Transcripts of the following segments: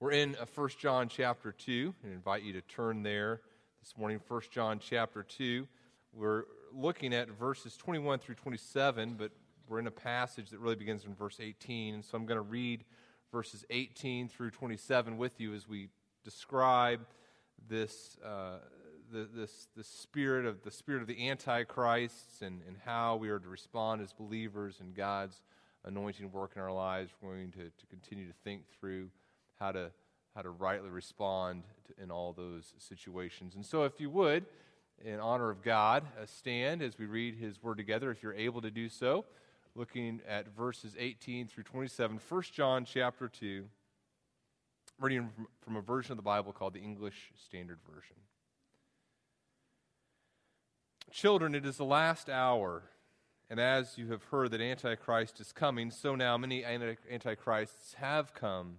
We're in uh, 1 John chapter 2. I invite you to turn there this morning, 1 John chapter 2. We're looking at verses 21 through 27, but we're in a passage that really begins in verse 18. And so I'm going to read verses 18 through 27 with you as we describe this, uh, the, this, the spirit of the spirit of the Antichrists and, and how we are to respond as believers and God's anointing work in our lives. We're going to, to continue to think through how to how to rightly respond to, in all those situations. And so, if you would, in honor of God, uh, stand as we read His Word together, if you're able to do so, looking at verses 18 through 27, 1 John chapter 2, reading from, from a version of the Bible called the English Standard Version. Children, it is the last hour. And as you have heard that Antichrist is coming, so now many Antichrists have come.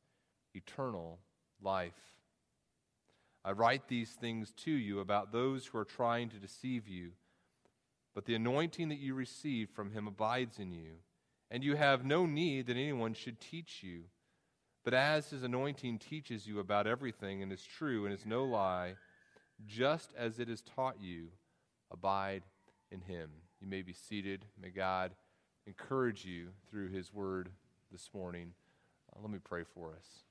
eternal life. I write these things to you about those who are trying to deceive you, but the anointing that you receive from him abides in you, and you have no need that anyone should teach you. But as his anointing teaches you about everything and is true and is no lie, just as it has taught you, abide in him. You may be seated. May God encourage you through his word this morning. Uh, let me pray for us.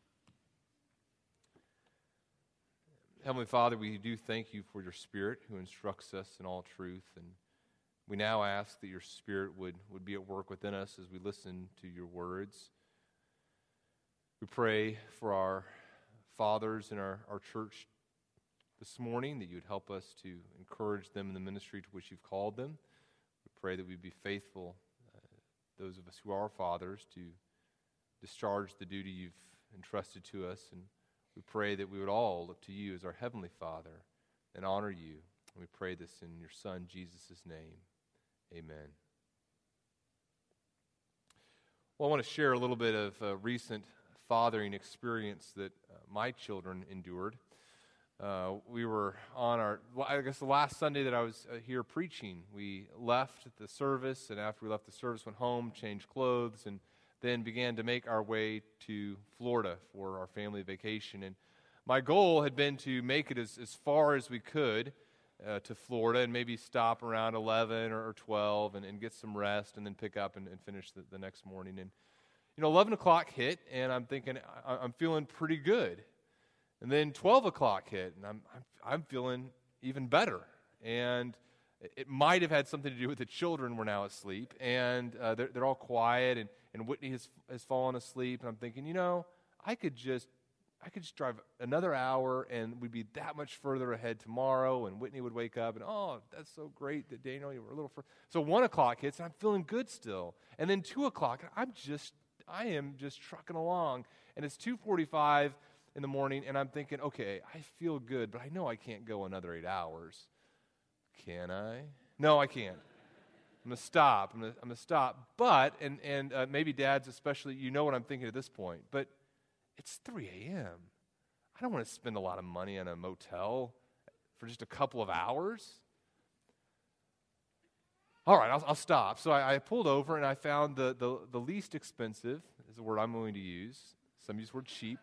Heavenly Father, we do thank you for your Spirit who instructs us in all truth. And we now ask that your Spirit would, would be at work within us as we listen to your words. We pray for our fathers in our, our church this morning that you would help us to encourage them in the ministry to which you've called them. We pray that we be faithful, uh, those of us who are fathers, to discharge the duty you've entrusted to us and we pray that we would all look to you as our Heavenly Father and honor you. And we pray this in your Son, Jesus' name. Amen. Well, I want to share a little bit of a recent fathering experience that uh, my children endured. Uh, we were on our, I guess the last Sunday that I was uh, here preaching, we left the service, and after we left the service, went home, changed clothes, and then began to make our way to Florida for our family vacation. And my goal had been to make it as, as far as we could uh, to Florida and maybe stop around 11 or 12 and, and get some rest and then pick up and, and finish the, the, next morning. And, you know, 11 o'clock hit, and I'm thinking, I, I'm feeling pretty good. And then 12 o'clock hit, and I'm, I'm, I'm feeling even better. And it might have had something to do with the children were now asleep, and uh, they're, they're all quiet, and, and Whitney has, has fallen asleep. And I'm thinking, you know, I could just I could just drive another hour and we'd be that much further ahead tomorrow. And Whitney would wake up and, oh, that's so great that Daniel, you were a little further. So one o'clock hits and I'm feeling good still. And then two o'clock, I'm just, I am just trucking along. And it's 2.45 in the morning and I'm thinking, okay, I feel good, but I know I can't go another eight hours. Can I? No, I can't. I'm going to stop. I'm going to stop. But, and, and uh, maybe dads especially, you know what I'm thinking at this point, but it's 3 a.m. I don't want to spend a lot of money on a motel for just a couple of hours. All right, I'll, I'll stop. So I, I, pulled over and I found the, the, the, least expensive, is the word I'm going to use. Some use the word cheap,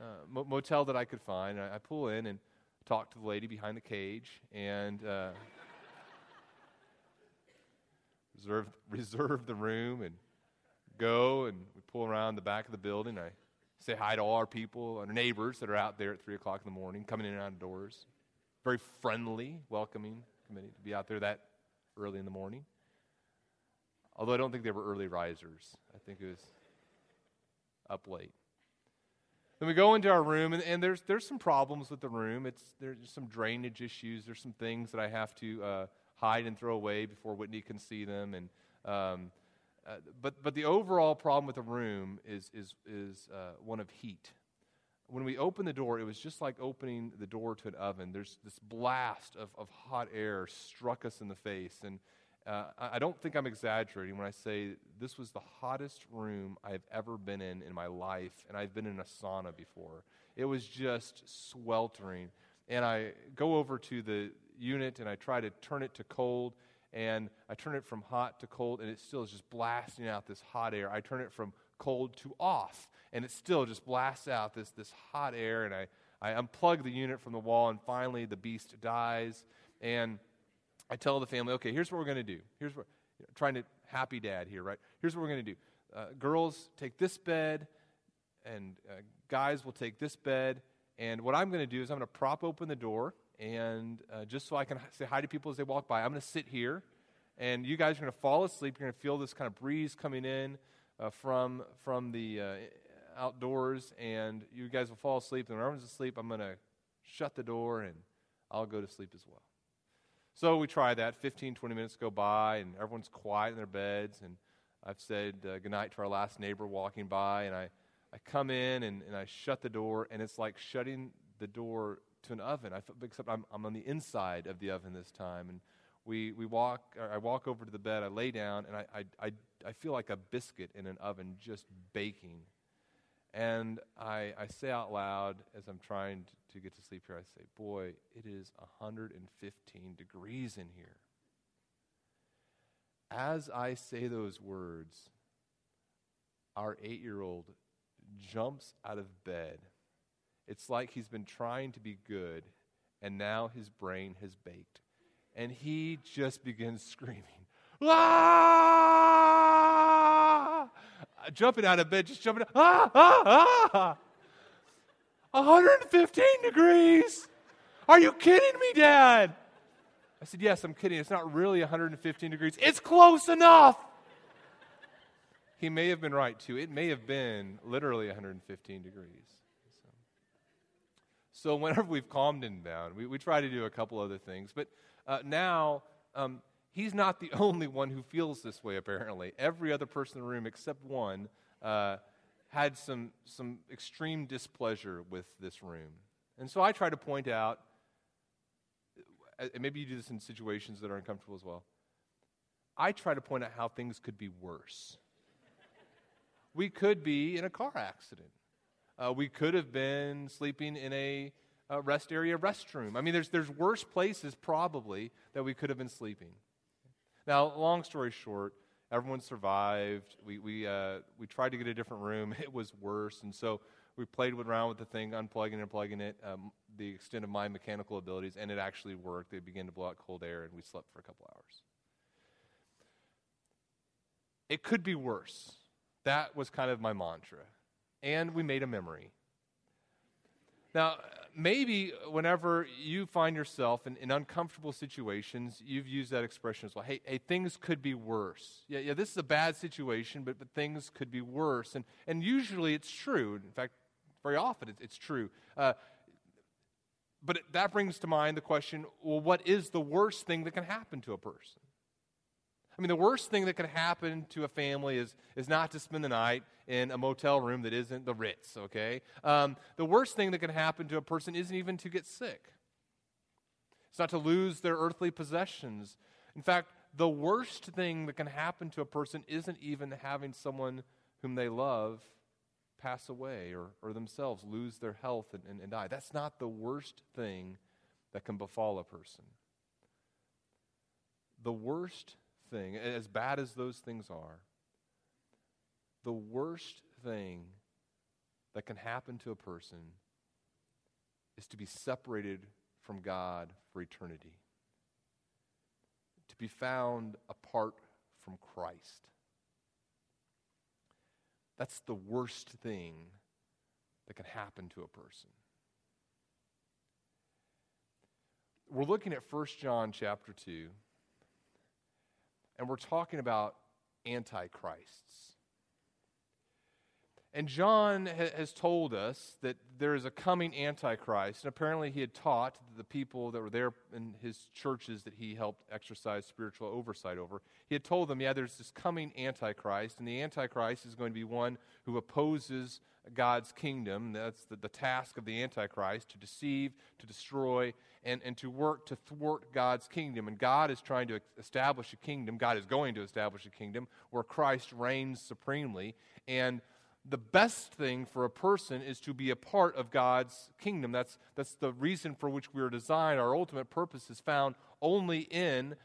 uh, motel that I could find. I, I pull in and talk to the lady behind the cage and uh, reserve, reserve the room and go and we pull around the back of the building. I say hi to all our people, our neighbors that are out there at 3 o'clock in the morning, coming in and out of doors. Very friendly, welcoming committee to be out there that early in the morning. Although I don't think they were early risers. I think it was up late. Then we go into our room, and, and there's, there's some problems with the room. It's, there's some drainage issues. There's some things that I have to uh, hide and throw away before Whitney can see them. And, um, uh, but, but the overall problem with the room is, is, is uh, one of heat. When we opened the door, it was just like opening the door to an oven. There's this blast of, of hot air struck us in the face. And uh, I don't think I'm exaggerating when I say this was the hottest room I've ever been in in my life, and I've been in a sauna before. It was just sweltering. And I go over to the unit and I try to turn it to cold, and I turn it from hot to cold, and it still is just blasting out this hot air. I turn it from cold to off, and it still just blasts out this, this hot air, and I, I unplug the unit from the wall, and finally the beast dies. And I tell the family, okay, here's what we're going to do. Here's what, you know, trying to, happy dad here, right? Here's what we're going to do. Uh, girls take this bed, and uh, guys will take this bed. And what I'm going to do is I'm going to prop open the door, and uh, just so I can say hi to people as they walk by, I'm going to sit here, and you guys are going to fall asleep. You're going to feel this kind of breeze coming in uh, from from the uh, outdoors, and you guys will fall asleep. And when everyone's asleep, I'm going to shut the door, and I'll go to sleep as well. So we try that. 15, 20 minutes go by, and everyone's quiet in their beds. And I've said uh, goodnight to our last neighbor walking by, and I, I come in and, and I shut the door, and it's like shutting the door to an oven. I, except I'm, I'm on the inside of the oven this time. And we, we walk, I walk over to the bed, I lay down, and I, I, I, I feel like a biscuit in an oven just baking. And I, I say out loud as I'm trying to, get to sleep here, I say, Boy, it is 115 degrees in here. As I say those words, our eight year old jumps out of bed. It's like he's been trying to be good, and now his brain has baked. And he just begins screaming, Ah! jumping out of bed, just jumping, ah, ah, ah. 115 degrees. Are you kidding me, Dad? I said, Yes, I'm kidding. It's not really 115 degrees. It's close enough. He may have been right, too. It may have been literally 115 degrees. So, whenever we've calmed him down, we, we try to do a couple other things. But uh, now, um, he's not the only one who feels this way, apparently. Every other person in the room, except one, uh, had some, some extreme displeasure with this room. And so I try to point out, and maybe you do this in situations that are uncomfortable as well. I try to point out how things could be worse. we could be in a car accident. Uh, we could have been sleeping in a, a rest area restroom. I mean, there's, there's worse places probably that we could have been sleeping. Now, long story short, everyone survived. We, we, uh, we tried to get a different room. It was worse. And so we played around with the thing, unplugging and plugging it, um, the extent of my mechanical abilities, and it actually worked. They began to blow out cold air, and we slept for a couple hours. It could be worse. That was kind of my mantra. And we made a memory. Now, maybe whenever you find yourself in, in, uncomfortable situations, you've used that expression as well. Hey, hey, things could be worse. Yeah, yeah, this is a bad situation, but, but things could be worse. And, and usually it's true. In fact, very often it's, true. Uh, but that brings to mind the question well, what is the worst thing that can happen to a person? I mean, the worst thing that can happen to a family is, is not to spend the night in a motel room that isn't the Ritz, okay? Um, the worst thing that can happen to a person isn't even to get sick, it's not to lose their earthly possessions. In fact, the worst thing that can happen to a person isn't even having someone whom they love pass away or, or themselves lose their health and, and, and die. That's not the worst thing that can befall a person. The worst thing, as bad as those things are, the worst thing that can happen to a person is to be separated from God for eternity, to be found apart from Christ. That's the worst thing that can happen to a person. We're looking at 1 John chapter 2, and we're talking about antichrists. And John ha- has told us that there is a coming Antichrist. And apparently, he had taught the people that were there in his churches that he helped exercise spiritual oversight over. He had told them, yeah, there's this coming Antichrist. And the Antichrist is going to be one who opposes God's kingdom. That's the, the task of the Antichrist to deceive, to destroy, and, and to work to thwart God's kingdom. And God is trying to establish a kingdom. God is going to establish a kingdom where Christ reigns supremely. And the best thing for a person is to be a part of God's kingdom. That's, that's the reason for which we are designed. Our ultimate purpose is found only in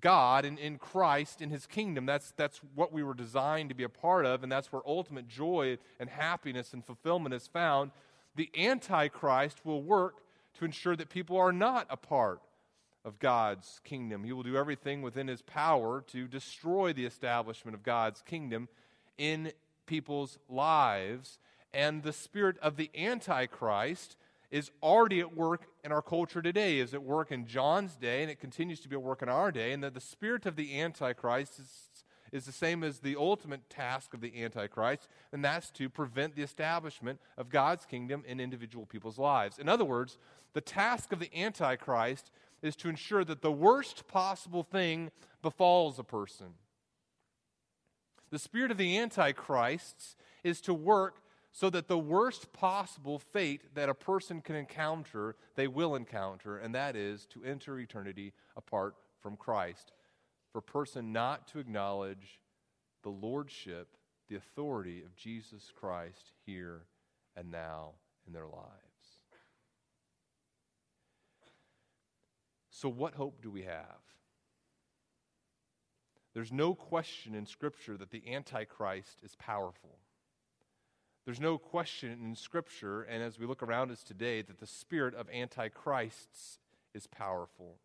God and in Christ, in His kingdom. That's, that's what we were designed to be a part of, and that's where ultimate joy and happiness and fulfillment is found. The Antichrist will work to ensure that people are not a part of God's kingdom. He will do everything within His power to destroy the establishment of God's kingdom in people's lives. And the spirit of the Antichrist is already at work in our culture today, is at work in John's day, and it continues to be at work in our day. And that the spirit of the Antichrist is, is the same as the ultimate task of the Antichrist, and that's to prevent the establishment of God's kingdom in individual people's lives. In other words, the task of the Antichrist is to ensure that the worst possible thing befalls a person. The spirit of the Antichrists is to work so that the worst possible fate that a person can encounter, they will encounter, and that is to enter eternity apart from Christ. For a person not to acknowledge the lordship, the authority of Jesus Christ here and now in their lives. So, what hope do we have? There's no question in Scripture that the Antichrist is powerful. There's no question in Scripture, and as we look around us today, that the spirit of Antichrists is powerful.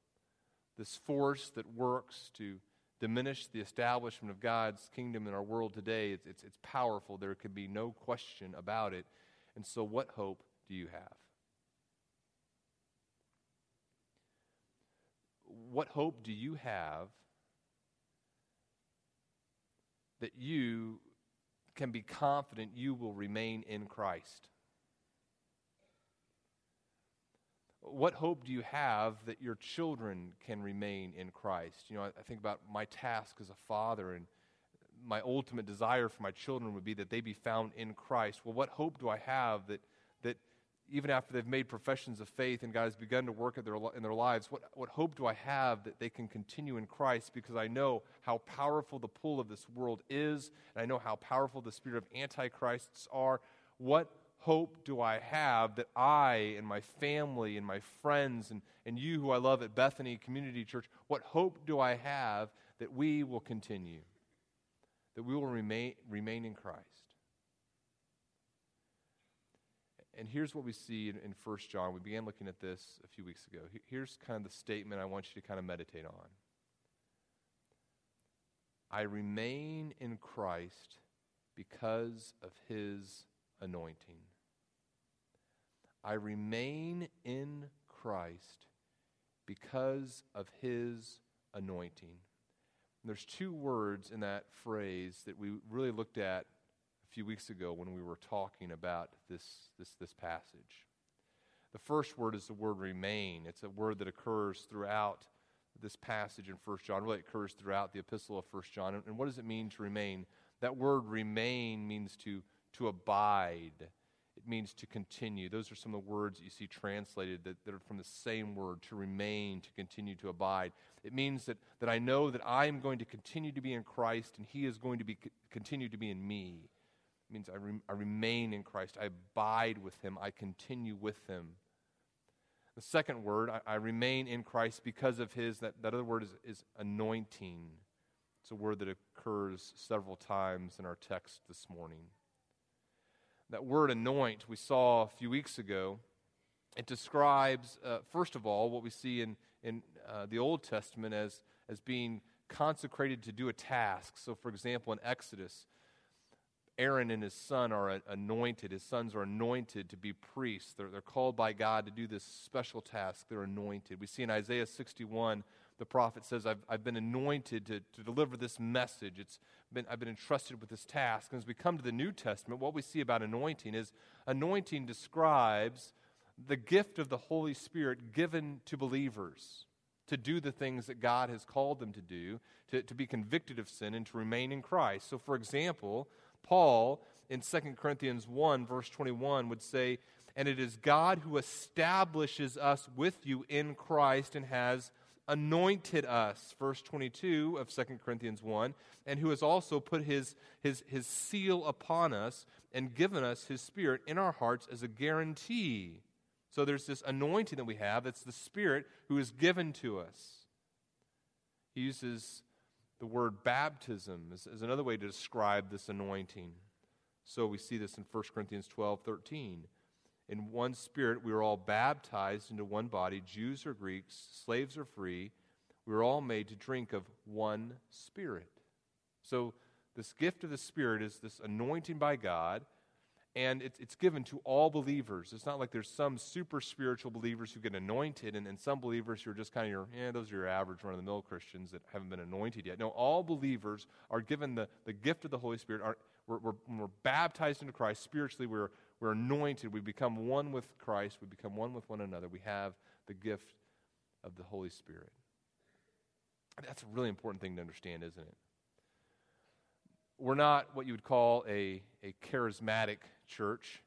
This force that works to diminish the establishment of God's kingdom in our world today, it's, it's, it's powerful. There can be no question about it. And so, what hope do you have? What hope do you have that you can be confident you will remain in Christ? What hope do you have that your children can remain in Christ? You know, I, I think about my task as a father, and my ultimate desire for my children would be that they be found in Christ. Well, what hope do I have that, that even after they've made professions of faith and God has begun to work their, in their lives, what, what hope do I have that they can continue in Christ? Because I know how powerful the pull of this world is, and I know how powerful the spirit of antichrists are. What hope do I have that I and my family and my friends and, and you who I love at Bethany Community Church, what hope do I have that we will continue? That we will remain, remain in Christ? And here's what we see in, in 1 John. We began looking at this a few weeks ago. Here's kind of the statement I want you to kind of meditate on I remain in Christ because of his anointing. I remain in Christ because of his anointing. And there's two words in that phrase that we really looked at few weeks ago when we were talking about this, this, this passage. The first word is the word remain. It's a word that occurs throughout this passage in 1 John. Really, occurs throughout the epistle of 1 John. And what does it mean to remain? That word remain means to, to abide. It means to continue. Those are some of the words that you see translated that, that are from the same word to remain, to continue, to abide. It means that, that I know that I am going to continue to be in Christ and He is going to be, continue to be in me means I, re- I remain in Christ. I abide with him. I continue with him. The second word, I, I, remain in Christ because of his, that, that other word is, is anointing. It's a word that occurs several times in our text this morning. That word anoint we saw a few weeks ago. It describes, uh, first of all, what we see in, in uh, the Old Testament as, as being consecrated to do a task. So, for example, in Exodus, Aaron and his son are anointed. His sons are anointed to be priests. They're, they're called by God to do this special task. They're anointed. We see in Isaiah 61, the prophet says, I've, I've been anointed to, to deliver this message. It's been, I've been entrusted with this task. And as we come to the New Testament, what we see about anointing is anointing describes the gift of the Holy Spirit given to believers to do the things that God has called them to do, to, to be convicted of sin, and to remain in Christ. So, for example, Paul in 2 Corinthians 1, verse 21, would say, And it is God who establishes us with you in Christ and has anointed us, verse 22 of 2 Corinthians 1, and who has also put his, his, his seal upon us and given us his Spirit in our hearts as a guarantee. So there's this anointing that we have. It's the Spirit who is given to us. He uses the word baptism is, is another way to describe this anointing. So we see this in 1 Corinthians 12 13. In one spirit, we were all baptized into one body, Jews or Greeks, slaves or free. We were all made to drink of one spirit. So, this gift of the Spirit is this anointing by God and it's, it's given to all believers. It's not like there's some super spiritual believers who get anointed, and, some believers who are just kind of your, yeah, those are your average run of the mill Christians that haven't been anointed yet. No, all believers are given the, the gift of the Holy Spirit. Are, we're, we're, we're baptized into Christ spiritually, we're, we're anointed. We become one with Christ. We become one with one another. We have the gift of the Holy Spirit. That's a really important thing to understand, isn't it? We're not what you would call a, a charismatic church.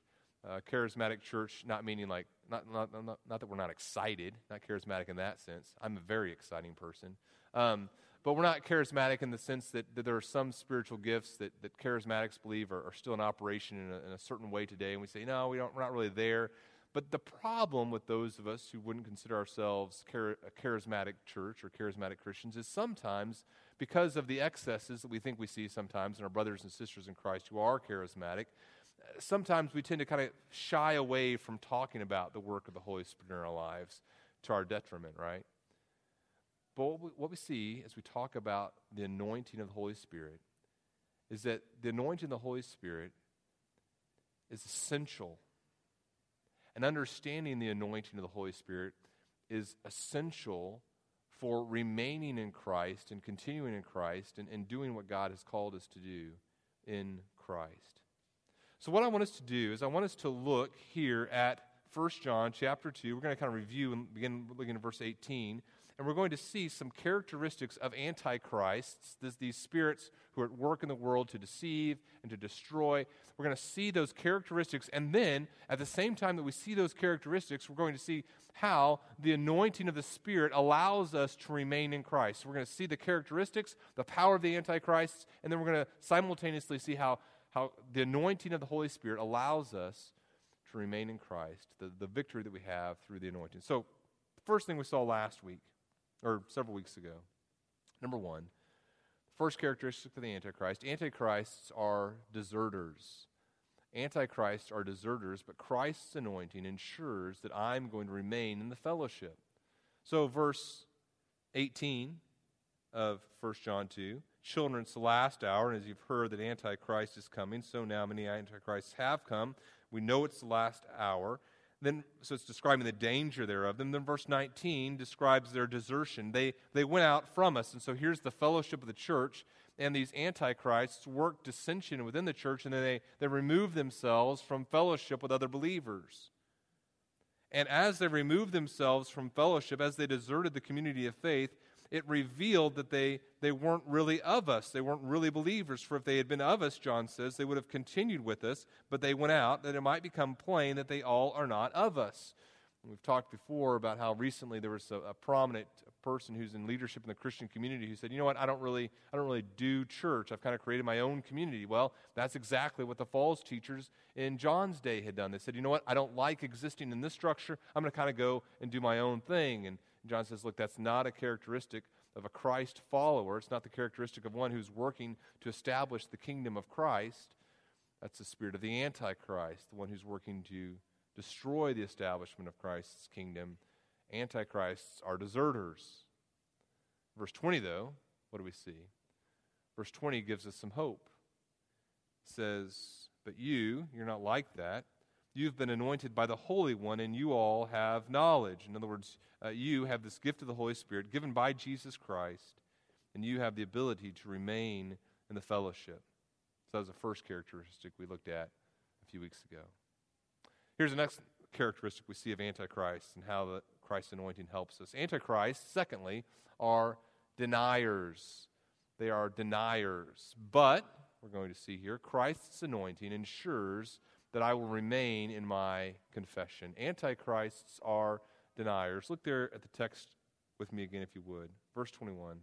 Uh, charismatic church, not meaning like, not, not, not, not, that we're not excited, not charismatic in that sense. I'm a very exciting person. Um, but we're not charismatic in the sense that, that, there are some spiritual gifts that, that charismatics believe are, are still in operation in a, in a, certain way today. And we say, no, we don't, we're not really there. But the problem with those of us who wouldn't consider ourselves char- a charismatic church or charismatic Christians is sometimes because of the excesses that we think we see sometimes in our brothers and sisters in Christ who are charismatic, uh, sometimes we tend to kind of shy away from talking about the work of the Holy Spirit in our lives to our detriment, right? But what we, what we see as we talk about the anointing of the Holy Spirit is that the anointing of the Holy Spirit is essential. And understanding the anointing of the Holy Spirit is essential for remaining in Christ and continuing in Christ and, and doing what God has called us to do in Christ. So, what I want us to do is I want us to look here at 1 John chapter 2. We're going to kind of review and begin looking at verse 18. And we're going to see some characteristics of antichrists, this, these spirits who are at work in the world to deceive and to destroy. We're going to see those characteristics. And then, at the same time that we see those characteristics, we're going to see how the anointing of the Spirit allows us to remain in Christ. So we're going to see the characteristics, the power of the antichrists, and then we're going to simultaneously see how how the anointing of the Holy Spirit allows us to remain in Christ, the, the victory that we have through the anointing. So, first thing we saw last week, or several weeks ago, number one, first characteristic of the Antichrist Antichrists are deserters. Antichrists are deserters, but Christ's anointing ensures that I'm going to remain in the fellowship. So, verse 18 of 1 John 2 children, it's the last hour, and as you've heard that Antichrist is coming, so now many Antichrists have come. We know it's the last hour. Then, so it's describing the danger thereof. Then, then verse 19 describes their desertion. They, they went out from us. And so here's the fellowship of the church. And these antichrists work dissension within the church, and then they, they remove themselves from fellowship with other believers. And as they removed themselves from fellowship, as they deserted the community of faith, it revealed that they, they weren't really of us. They weren't really believers. For if they had been of us, John says, they would have continued with us, but they went out, that it might become plain that they all are not of us. We've talked before about how recently there was a, a, prominent person who's in leadership in the Christian community who said, "You know what? I don't really, I don't really do church. I've kind of created my own community." Well, that's exactly what the false teachers in John's day had done. They said, "You know what? I don't like existing in this structure. I'm going to kind of go and do my own thing." And John says, look, that's not a characteristic of a Christ follower. It's not the characteristic of one who's working to establish the kingdom of Christ. That's the spirit of the Antichrist, the one who's working to destroy the establishment of Christ's kingdom. Antichrists are deserters. Verse 20, though, what do we see? Verse 20 gives us some hope. says, But you, you're not like that. You've been anointed by the Holy One, and you all have knowledge. In other words, uh, you have this gift of the Holy Spirit given by Jesus Christ, and you have the ability to remain in the fellowship. So that was the first characteristic we looked at a few weeks ago. Here's the next characteristic we see of Antichrist and how the Christ anointing helps us. Antichrist, secondly, are deniers. They are deniers. But, we're going to see here, Christ's anointing ensures that I will remain in my confession. Antichrists are deniers. Look there at the text with me again, if you would. Verse 21.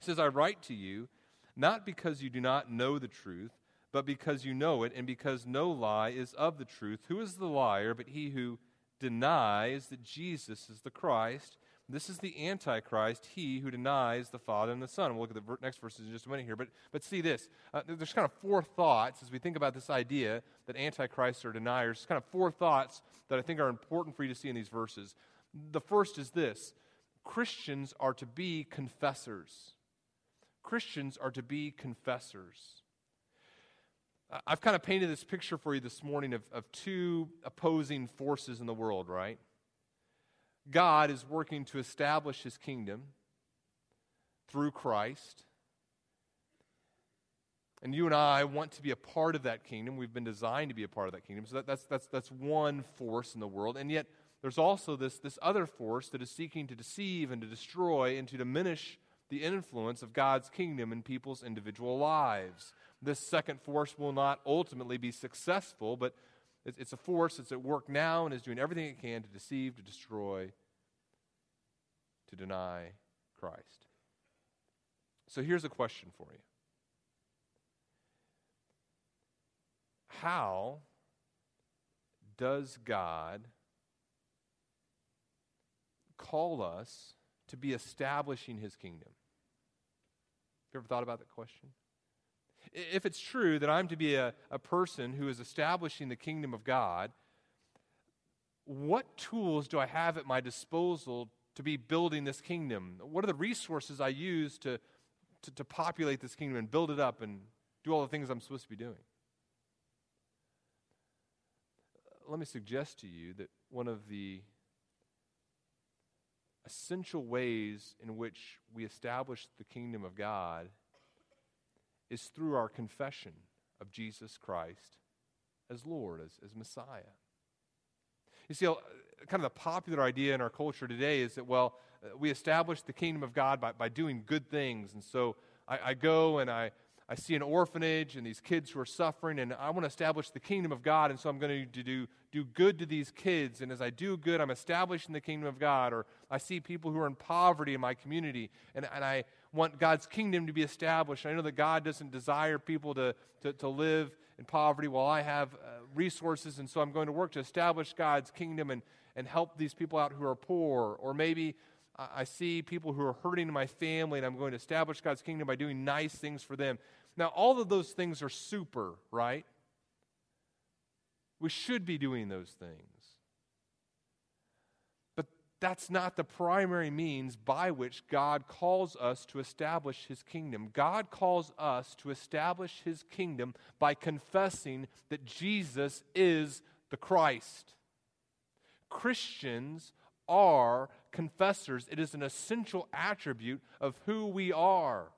He says, I write to you not because you do not know the truth, but because you know it, and because no lie is of the truth. Who is the liar but he who denies that Jesus is the Christ? This is the Antichrist, he who denies the Father and the Son. We'll look at the next verses in just a minute here. But, but see this. Uh, there's kind of four thoughts as we think about this idea that Antichrists are deniers. Kind of four thoughts that I think are important for you to see in these verses. The first is this Christians are to be confessors. Christians are to be confessors. I've kind of painted this picture for you this morning of, of two opposing forces in the world, right? God is working to establish his kingdom through Christ. And you and I want to be a part of that kingdom. We've been designed to be a part of that kingdom. So that, that's, that's, that's one force in the world. And yet, there's also this, this other force that is seeking to deceive and to destroy and to diminish the influence of God's kingdom in people's individual lives. This second force will not ultimately be successful, but it's a force that's at work now and is doing everything it can to deceive, to destroy, to deny Christ. So here's a question for you How does God call us to be establishing his kingdom? Have you ever thought about that question? If it's true that I'm to be a, a person who is establishing the kingdom of God, what tools do I have at my disposal to be building this kingdom? What are the resources I use to, to, to populate this kingdom and build it up and do all the things I'm supposed to be doing? Let me suggest to you that one of the essential ways in which we establish the kingdom of God is through our confession of Jesus Christ as Lord, as, as Messiah. You see, kind of the popular idea in our culture today is that, well, uh, we establish the kingdom of God by, by doing good things. And so I, I go and I, I see an orphanage and these kids who are suffering, and I want to establish the kingdom of God, and so I'm going to do, do good to these kids. And as I do good, I'm establishing the kingdom of God. Or I see people who are in poverty in my community, and, and I want God's kingdom to be established. I know that God doesn't desire people to, to, to live in poverty while I have uh, resources, and so I'm going to work to establish God's kingdom and, and help these people out who are poor. Or maybe I see people who are hurting in my family, and I'm going to establish God's kingdom by doing nice things for them. Now, all of those things are super, right? We should be doing those things. That's not the primary means by which God calls us to establish his kingdom. God calls us to establish his kingdom by confessing that Jesus is the Christ. Christians are confessors, it is an essential attribute of who we are.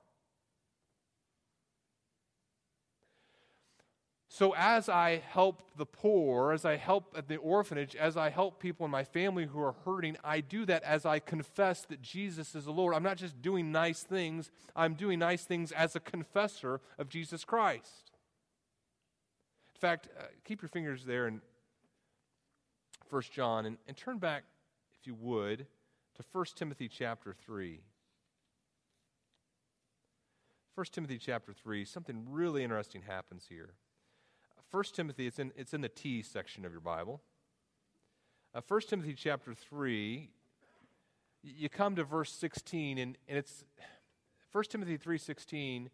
So, as I help the poor, as I help at the orphanage, as I help people in my family who are hurting, I do that as I confess that Jesus is the Lord. I'm not just doing nice things, I'm doing nice things as a confessor of Jesus Christ. In fact, uh, keep your fingers there in 1 John and, and turn back, if you would, to 1 Timothy chapter 3. 1 Timothy chapter 3, something really interesting happens here. 1 Timothy, it's in, it's in the T section of your Bible. Uh, 1 Timothy chapter 3, you come to verse 16, and, and it's 1 Timothy 3.16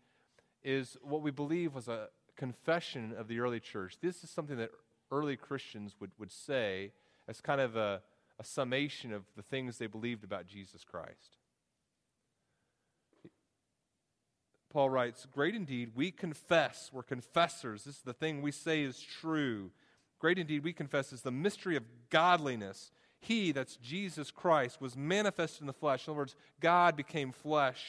is what we believe was a confession of the early church. This is something that early Christians would, would say as kind of a, a summation of the things they believed about Jesus Christ. Paul writes, Great indeed, we confess, we're confessors. This is the thing we say is true. Great indeed, we confess, is the mystery of godliness. He, that's Jesus Christ, was manifested in the flesh. In other words, God became flesh.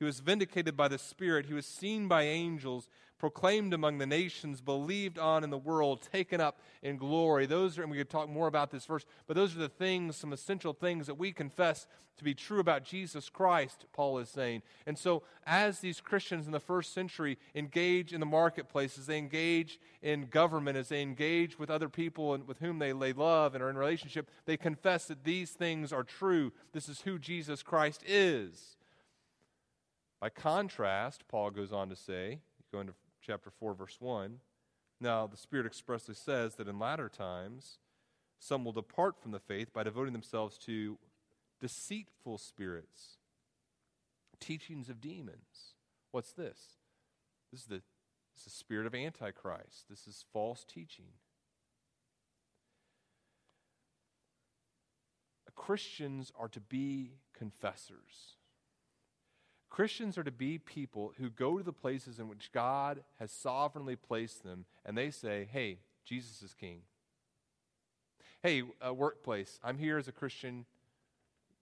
He was vindicated by the Spirit. He was seen by angels proclaimed among the nations, believed on in the world, taken up in glory. Those are, and we could talk more about this verse, but those are the things, some essential things that we confess to be true about Jesus Christ, Paul is saying. And so, as these Christians in the first century engage in the marketplace, as they engage in government, as they engage with other people and with whom they, they love and are in relationship, they confess that these things are true. This is who Jesus Christ is. By contrast, Paul goes on to say, go into chapter 4, verse 1. Now, the Spirit expressly says that in latter times, some will depart from the faith by devoting themselves to deceitful spirits, teachings of demons. What's this? This is the, this is the spirit of Antichrist. This is false teaching. Christians are to be confessors. Christians are to be people who go to the places in which God has sovereignly placed them and they say, hey, Jesus is king. Hey, uh, workplace, I'm here as a Christian.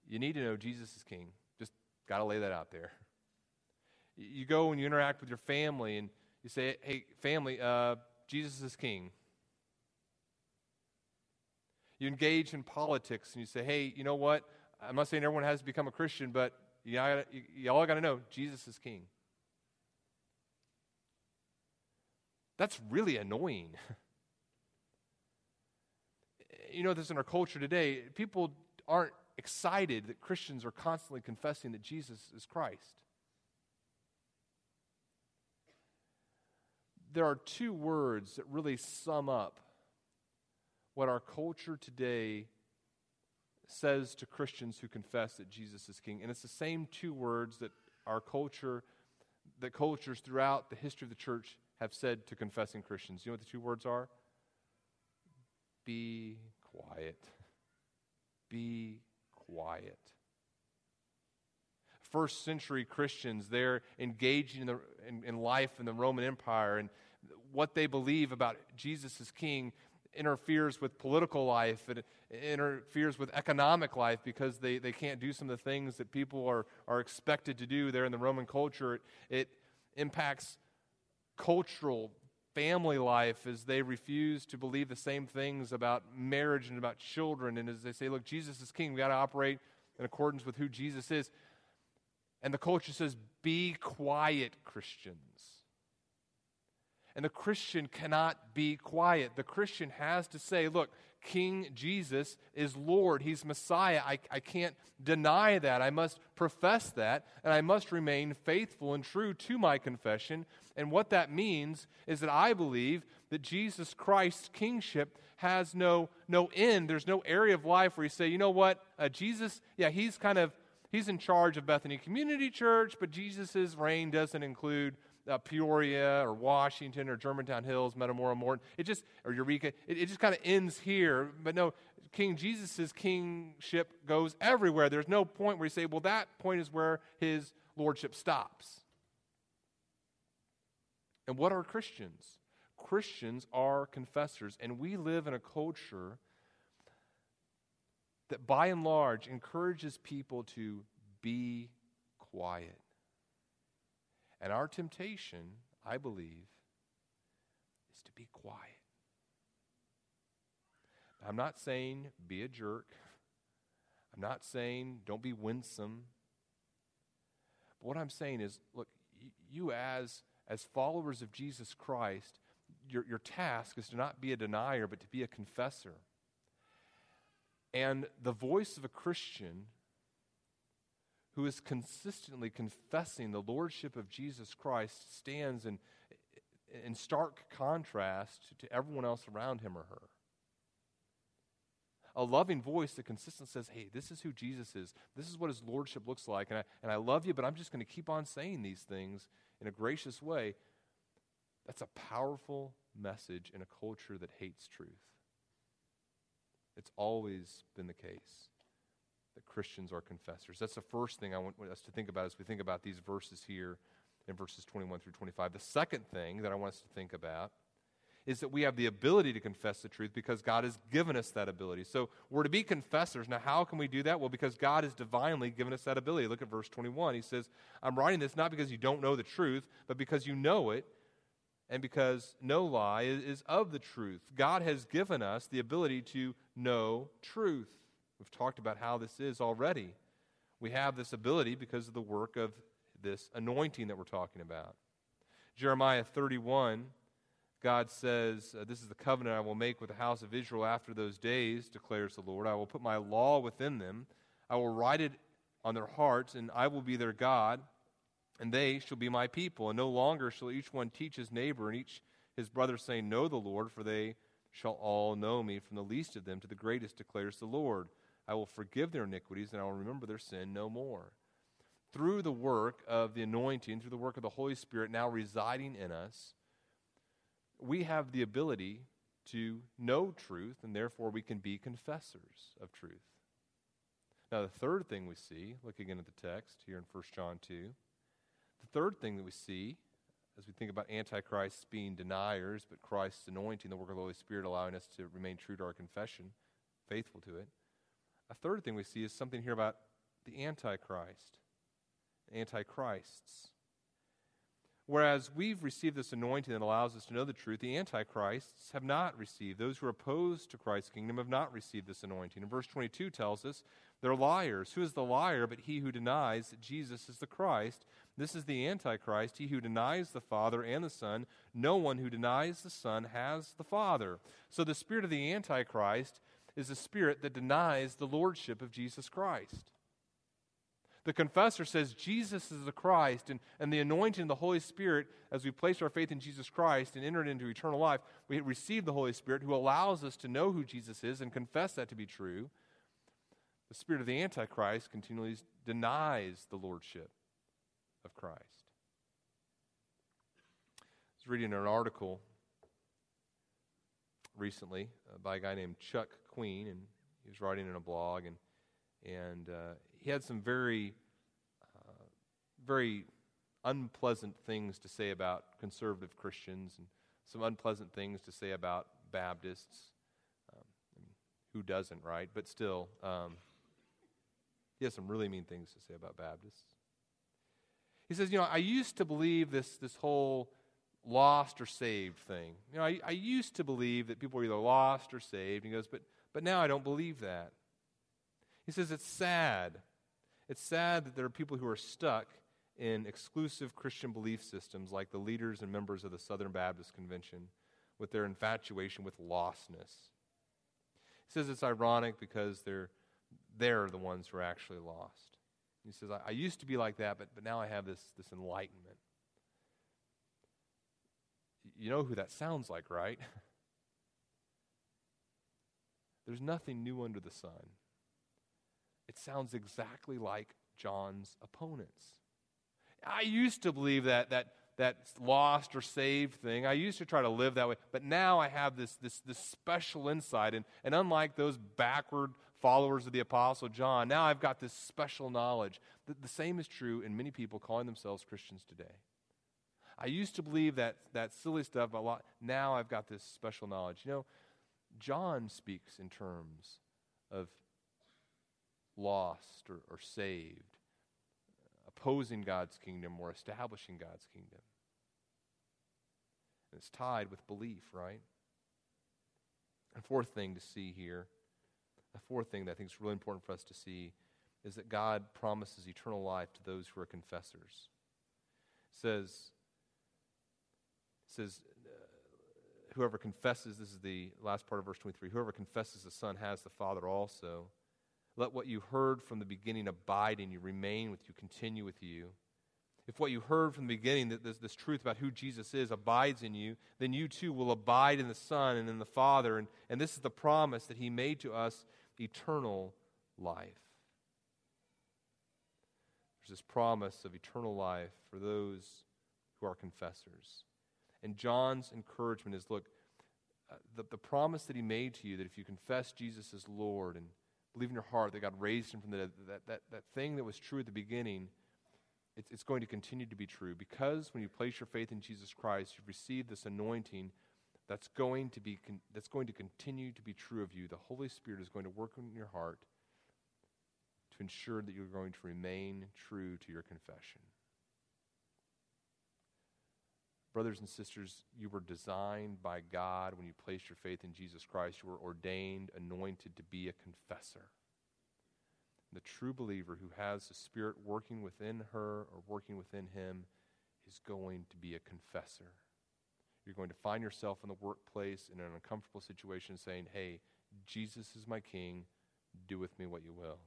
You need to know Jesus is king. Just got to lay that out there. You go and you interact with your family and you say, hey, family, uh, Jesus is king. You engage in politics and you say, hey, you know what? I'm not saying everyone has to become a Christian, but all y'all got to know Jesus is king. That's really annoying. you know, this in our culture today, people aren't excited that Christians are constantly confessing that Jesus is Christ. There are two words that really sum up what our culture today says to Christians who confess that Jesus is king. And it's the same two words that our culture, that cultures throughout the history of the church have said to confessing Christians. You know what the two words are? Be quiet. Be quiet. First century Christians, they're engaging in, the, in, in life in the Roman Empire and what they believe about Jesus as king interferes with political life, it interferes with economic life because they, they can't do some of the things that people are, are expected to do there in the Roman culture. It, it impacts cultural family life as they refuse to believe the same things about marriage and about children. And as they say, look, Jesus is king, we got to operate in accordance with who Jesus is. And the culture says, be quiet, Christians. And the Christian cannot be quiet. The Christian has to say, look, King Jesus is Lord. He's Messiah. I, I can't deny that. I must profess that. And I must remain faithful and true to my confession. And what that means is that I believe that Jesus Christ's kingship has no, no end. There's no area of life where you say, you know what, uh, Jesus, yeah, he's kind of, he's in charge of Bethany Community Church, but Jesus' reign doesn't include uh, Peoria or Washington or Germantown Hills, Metamora, Morton. It just, or Eureka, it, it just kind of ends here. But no, King Jesus' kingship goes everywhere. There's no point where you say, well, that point is where his lordship stops. And what are Christians? Christians are confessors, and we live in a culture that by and large encourages people to be quiet. And our temptation, I believe, is to be quiet. I'm not saying be a jerk. I'm not saying don't be winsome. But what I'm saying is look, you as, as followers of Jesus Christ, your, your task is to not be a denier, but to be a confessor. And the voice of a Christian who is consistently confessing the lordship of Jesus Christ stands in, in stark contrast to everyone else around him or her. A loving voice that consistently says, Hey, this is who Jesus is. This is what his lordship looks like. And I, and I love you, but I'm just going to keep on saying these things in a gracious way. That's a powerful message in a culture that hates truth. It's always been the case that Christians are confessors. That's the first thing I want us to think about as we think about these verses here. in verses 21 through 25. The second thing that I want us to think about is that we have the ability to confess the truth because God has given us that ability. So we're to be confessors. Now, how can we do that? Well, because God has divinely given us that ability. Look at verse 21. He says, I'm writing this not because you don't know the truth, but because you know it, and because no lie is, of the truth. God has given us the ability to know truth. We've talked about how this is already. We have this ability because of the work of this anointing that we're talking about. Jeremiah 31 God says, uh, This is the covenant I will make with the house of Israel after those days, declares the Lord. I will put my law within them, I will write it on their hearts, and I will be their God, and they shall be my people. And no longer shall each one teach his neighbor and each his brother, saying, Know the Lord, for they shall all know me, from the least of them to the greatest, declares the Lord. I will forgive their iniquities, and I will remember their sin no more. Through the work of the anointing, through the work of the Holy Spirit now residing in us, we have the ability to know truth, and therefore we can be confessors of truth. Now, the third thing we see, look again at the text here in 1 John 2, the third thing that we see as we think about antichrists being deniers, but Christ's anointing, the work of the Holy Spirit, allowing us to remain true to our confession, faithful to it. A third thing we see is something here about the antichrist, antichrists. Whereas we've received this anointing that allows us to know the truth, the antichrists have not received. Those who are opposed to Christ's kingdom have not received this anointing. And verse 22 tells us they're liars. Who is the liar but he who denies that Jesus is the Christ? This is the antichrist, he who denies the Father and the Son. No one who denies the Son has the Father. So the spirit of the antichrist is a spirit that denies the lordship of Jesus Christ. The confessor says Jesus is the Christ, and, and the anointing of the Holy Spirit, as we place our faith in Jesus Christ and enter into eternal life, we receive the Holy Spirit who allows us to know who Jesus is and confess that to be true. The spirit of the Antichrist continually denies the lordship of Christ. I was reading an article recently uh, by a guy named Chuck Queen, and he was writing in a blog, and and uh, he had some very, uh, very unpleasant things to say about conservative Christians and some unpleasant things to say about Baptists. Um, who doesn't, right? But still, um, he has some really mean things to say about Baptists. He says, You know, I used to believe this, this whole lost or saved thing. You know, I, I used to believe that people were either lost or saved. He goes, but, but now I don't believe that. He says, It's sad it's sad that there are people who are stuck in exclusive Christian belief systems like the leaders and members of the Southern Baptist Convention with their infatuation with lostness. He says it's ironic because they're, they're the ones who are actually lost. He says, I, I used to be like that, but, but now I have this, this enlightenment. You know who that sounds like, right? There's nothing new under the sun it sounds exactly like John's opponents. I used to believe that, that, that lost or saved thing. I used to try to live that way. But now I have this, this, this special insight. And, and unlike those backward followers of the Apostle John, now I've got this special knowledge. The, the same is true in many people calling themselves Christians today. I used to believe that, that silly stuff lot. Now I've got this special knowledge. You know, John speaks in terms of lost or, or saved, opposing God's kingdom or establishing God's kingdom. And it's tied with belief, right? A fourth thing to see here, a fourth thing that I think is really important for us to see, is that God promises eternal life to those who are confessors. It says, it says uh, whoever confesses, this is the last part of verse 23, whoever confesses the Son has the Father also. Let what you heard from the beginning abide in you, remain with you, continue with you. If what you heard from the beginning, that this, this truth about who Jesus is, abides in you, then you too will abide in the Son and in the Father. And, and this is the promise that He made to us eternal life. There's this promise of eternal life for those who are confessors. And John's encouragement is look, uh, the, the promise that he made to you that if you confess Jesus as Lord and believe in your heart that God raised him from the dead, that, that, that thing that was true at the beginning it's, it's going to continue to be true because when you place your faith in Jesus Christ, you've received this anointing that's going to be that's going to continue to be true of you. The Holy Spirit is going to work in your heart to ensure that you're going to remain true to your confession. Brothers and sisters, you were designed by God when you placed your faith in Jesus Christ. You were ordained, anointed to be a confessor. The true believer who has the Spirit working within her or working within him is going to be a confessor. You're going to find yourself in the workplace in an uncomfortable situation saying, Hey, Jesus is my king. Do with me what you will.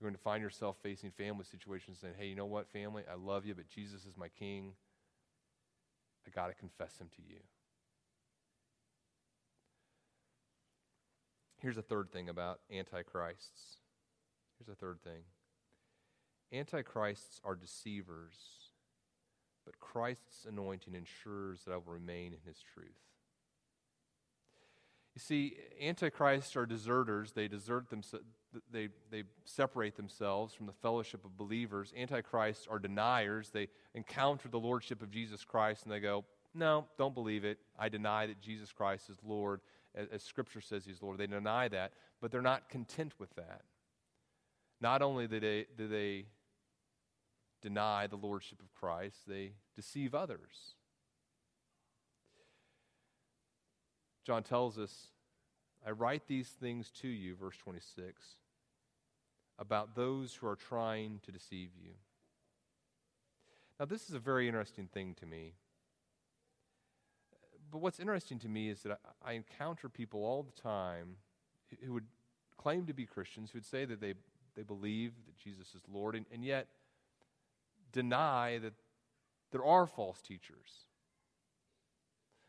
You're going to find yourself facing family situations saying, Hey, you know what, family? I love you, but Jesus is my king. I got to confess him to you. Here's a third thing about antichrists. Here's a third thing Antichrists are deceivers, but Christ's anointing ensures that I will remain in his truth. You see, antichrists are deserters. They desert themselves. They, they separate themselves from the fellowship of believers. Antichrists are deniers. They encounter the lordship of Jesus Christ and they go, No, don't believe it. I deny that Jesus Christ is Lord, as, as Scripture says He's Lord. They deny that, but they're not content with that. Not only do they, do they deny the lordship of Christ, they deceive others. John tells us, I write these things to you, verse 26, about those who are trying to deceive you. Now, this is a very interesting thing to me. But what's interesting to me is that I, I encounter people all the time who would claim to be Christians, who would say that they they believe that Jesus is Lord, and, and yet deny that there are false teachers.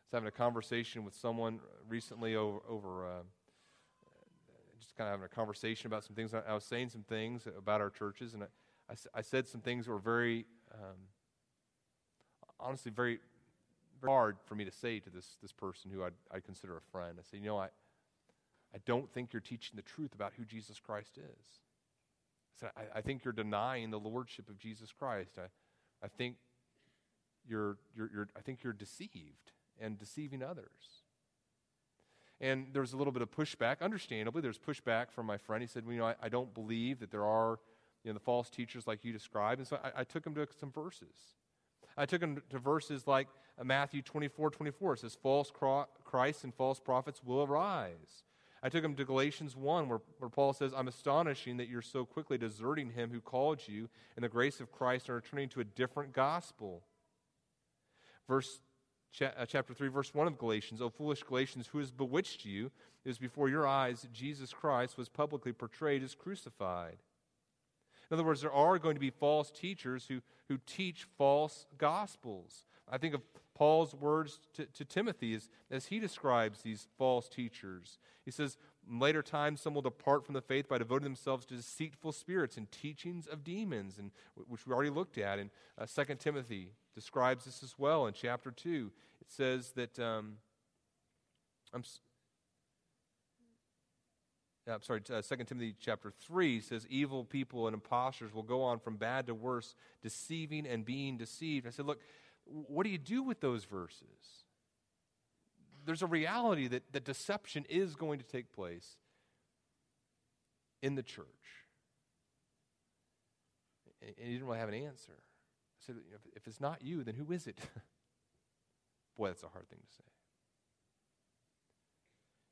I was having a conversation with someone recently over, over uh, just kind of having a conversation about some things. I was saying some things about our churches, and I, I, I said some things that were very, um, honestly, very, very hard for me to say to this, this person who I'd, I'd consider a friend. I said, you know, I, I don't think you're teaching the truth about who Jesus Christ is. I, said, I think you're denying the lordship of Jesus Christ. I, I think you're, you're, you're, I think you're deceived and deceiving others. And there was a little bit of pushback. Understandably, there's pushback from my friend. He said, well, you know, I, I don't believe that there are you know, the false teachers like you described. And so I, I took him to some verses. I took him to verses like Matthew 24, 24. It says, false Christs and false prophets will arise I took him to Galatians 1, where, where Paul says, I'm astonishing that you're so quickly deserting him who called you in the grace of Christ and returning to a different gospel. Verse uh, Uh, chapter 3, verse 1 of Galatians, O foolish Galatians, who has bewitched you? It was before your eyes that Jesus Christ was publicly portrayed as crucified. In other words, there are going to be false teachers who, who teach false gospels. I think of Paul's words to, to Timothy as, as he describes these false teachers. He says, In later times, some will depart from the faith by devoting themselves to deceitful spirits and teachings of demons, and, which we already looked at. And uh, 2 Timothy describes this as well in chapter 2. It says that, um, I'm, I'm sorry, uh, 2 Timothy chapter 3 says, Evil people and impostors will go on from bad to worse, deceiving and being deceived. I said, Look, what do you do with those verses? There's a reality that, that deception is going to take place in the church. And he didn't really have an answer. I said, if it's not you, then who is it? Boy, that's a hard thing to say.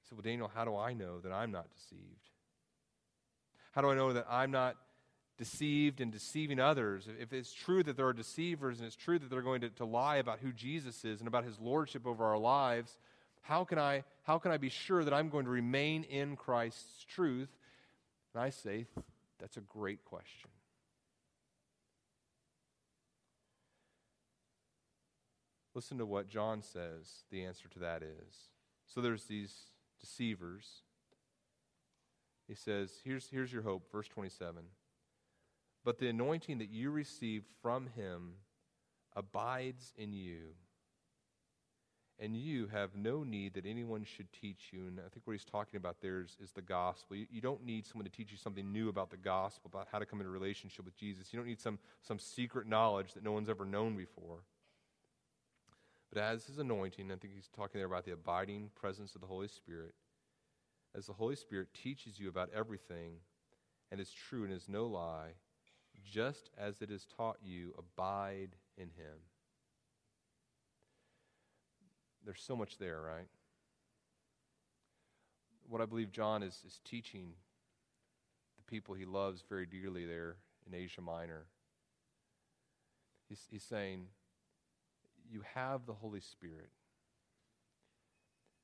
He said, Well, Daniel, how do I know that I'm not deceived? How do I know that I'm not deceived and deceiving others, if it's true that there are deceivers and it's true that they're going to, to lie about who Jesus is and about his lordship over our lives, how can, I, how can I be sure that I'm going to remain in Christ's truth? And I say, that's a great question. Listen to what John says the answer to that is. So there's these deceivers. He says, here's, here's your hope, verse 27. But the anointing that you received from him abides in you, and you have no need that anyone should teach you. And I think what he's talking about there is, is the gospel. You, you, don't need someone to teach you something new about the gospel, about how to come into relationship with Jesus. You don't need some, some secret knowledge that no one's ever known before. But as his anointing, I think he's talking there about the abiding presence of the Holy Spirit. As the Holy Spirit teaches you about everything and is true and is no lie, just as it is taught you, abide in him there's so much there, right? What I believe John is, is teaching the people he loves very dearly there in Asia Minor. He's, he's saying, You have the Holy Spirit.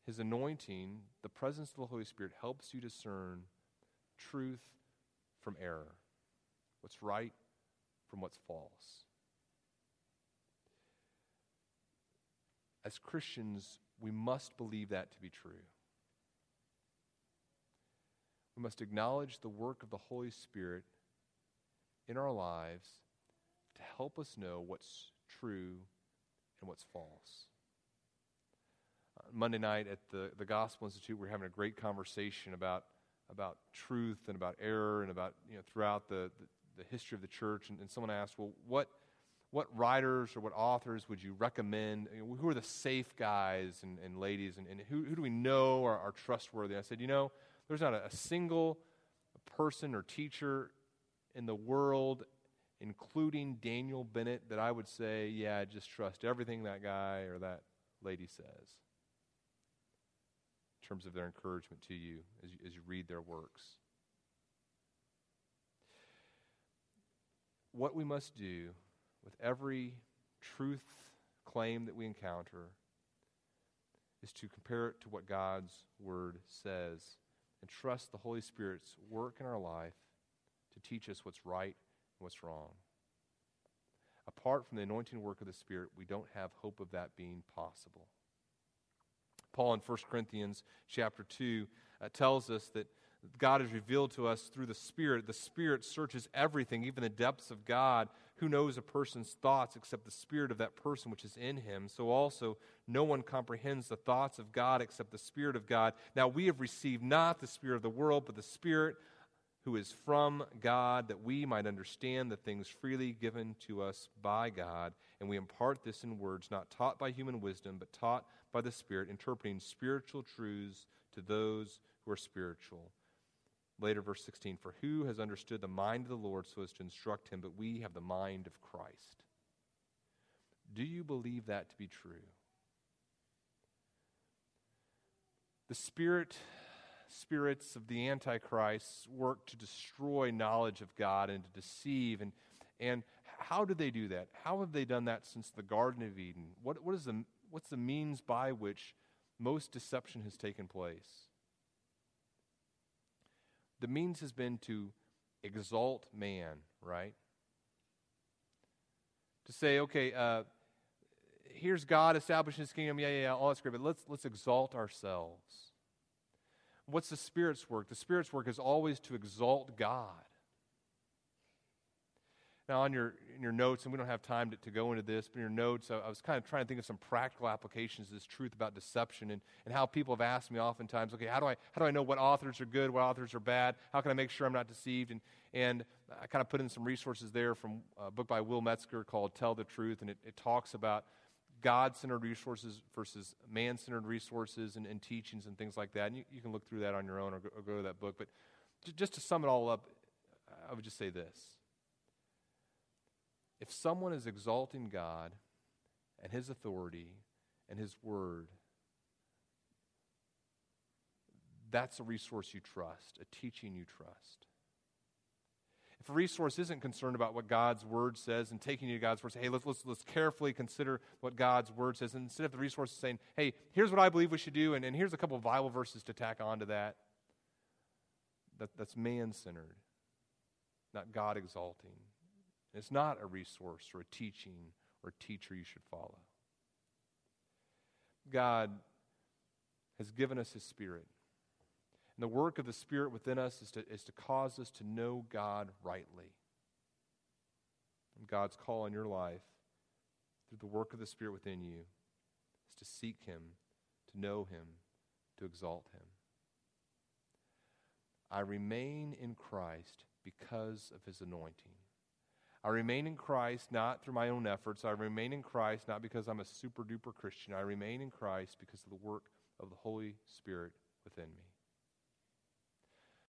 His anointing, the presence of the Holy Spirit, helps you discern truth from error, what's right from what's false. As Christians, we must believe that to be true. We must acknowledge the work of the Holy Spirit in our lives to help us know what's true and what's false. Uh, Monday night at the, the Gospel Institute, we are having a great conversation about, about truth and about error and about, you know, throughout the, the, the history of the church. And, and someone asked, well, what what writers or what authors would you recommend? Who are the safe guys and, and ladies, and, and who, who, do we know are, are, trustworthy? I said, you know, there's not a, a single person or teacher in the world, including Daniel Bennett, that I would say, yeah, just trust everything that guy or that lady says in terms of their encouragement to you as you, as you read their works. What we must do with every truth claim that we encounter is to compare it to what God's Word says and trust the Holy Spirit's work in our life to teach us what's right and what's wrong. Apart from the anointing work of the Spirit, we don't have hope of that being possible. Paul in 1 Corinthians chapter 2 uh, tells us that God has revealed to us through the Spirit. The Spirit searches everything, even the depths of God, who knows a person's thoughts except the spirit of that person which is in him? So also, no one comprehends the thoughts of God except the Spirit of God. Now we have received not the Spirit of the world, but the Spirit who is from God, that we might understand the things freely given to us by God. And we impart this in words not taught by human wisdom, but taught by the Spirit, interpreting spiritual truths to those who are spiritual. Later, verse 16 For who has understood the mind of the Lord so as to instruct him? But we have the mind of Christ. Do you believe that to be true? The spirit spirits of the antichrist work to destroy knowledge of God and to deceive and and how do they do that? How have they done that since the Garden of Eden? What, what is the, what's the means by which most deception has taken place? The means has been to exalt man, right? To say, okay, uh, here's God establishing his kingdom, yeah, yeah, yeah, all that's great, but let's, let's exalt ourselves. What's the Spirit's work? The Spirit's work is always to exalt God. Now, on your, in your notes, and we don't have time to, to go into this, but in your notes, I, I, was kind of trying to think of some practical applications of this truth about deception and, and how people have asked me oftentimes, okay, how do, I, how do I know what authors are good, what authors are bad? How can I make sure I'm not deceived? And, and I kind of put in some resources there from a book by Will Metzger called Tell the Truth, and it, it talks about God centered resources versus man centered resources and, and, teachings and things like that. And you, you, can look through that on your own or go, or go to that book. But just to sum it all up, I would just say this if someone is exalting God and His authority and His word, that's a resource you trust, a teaching you trust. If a resource isn't concerned about what God's word says and taking you to God's word, say, hey, let's, let's, let's carefully consider what God's word says. And instead of the resource saying, hey, here's what I believe we should do, and, and here's a couple of Bible verses to tack onto that, that that's man centered, not God exalting. It's not a resource or a teaching or a teacher you should follow. God has given us His Spirit. And the work of the Spirit within us is to, is to cause us to know God rightly. And God's call in your life, through the work of the Spirit within you, is to seek Him, to know Him, to exalt Him. I remain in Christ because of His anointing. I remain in Christ not through my own efforts. I remain in Christ not because I'm a super duper Christian. I remain in Christ because of the work of the Holy Spirit within me.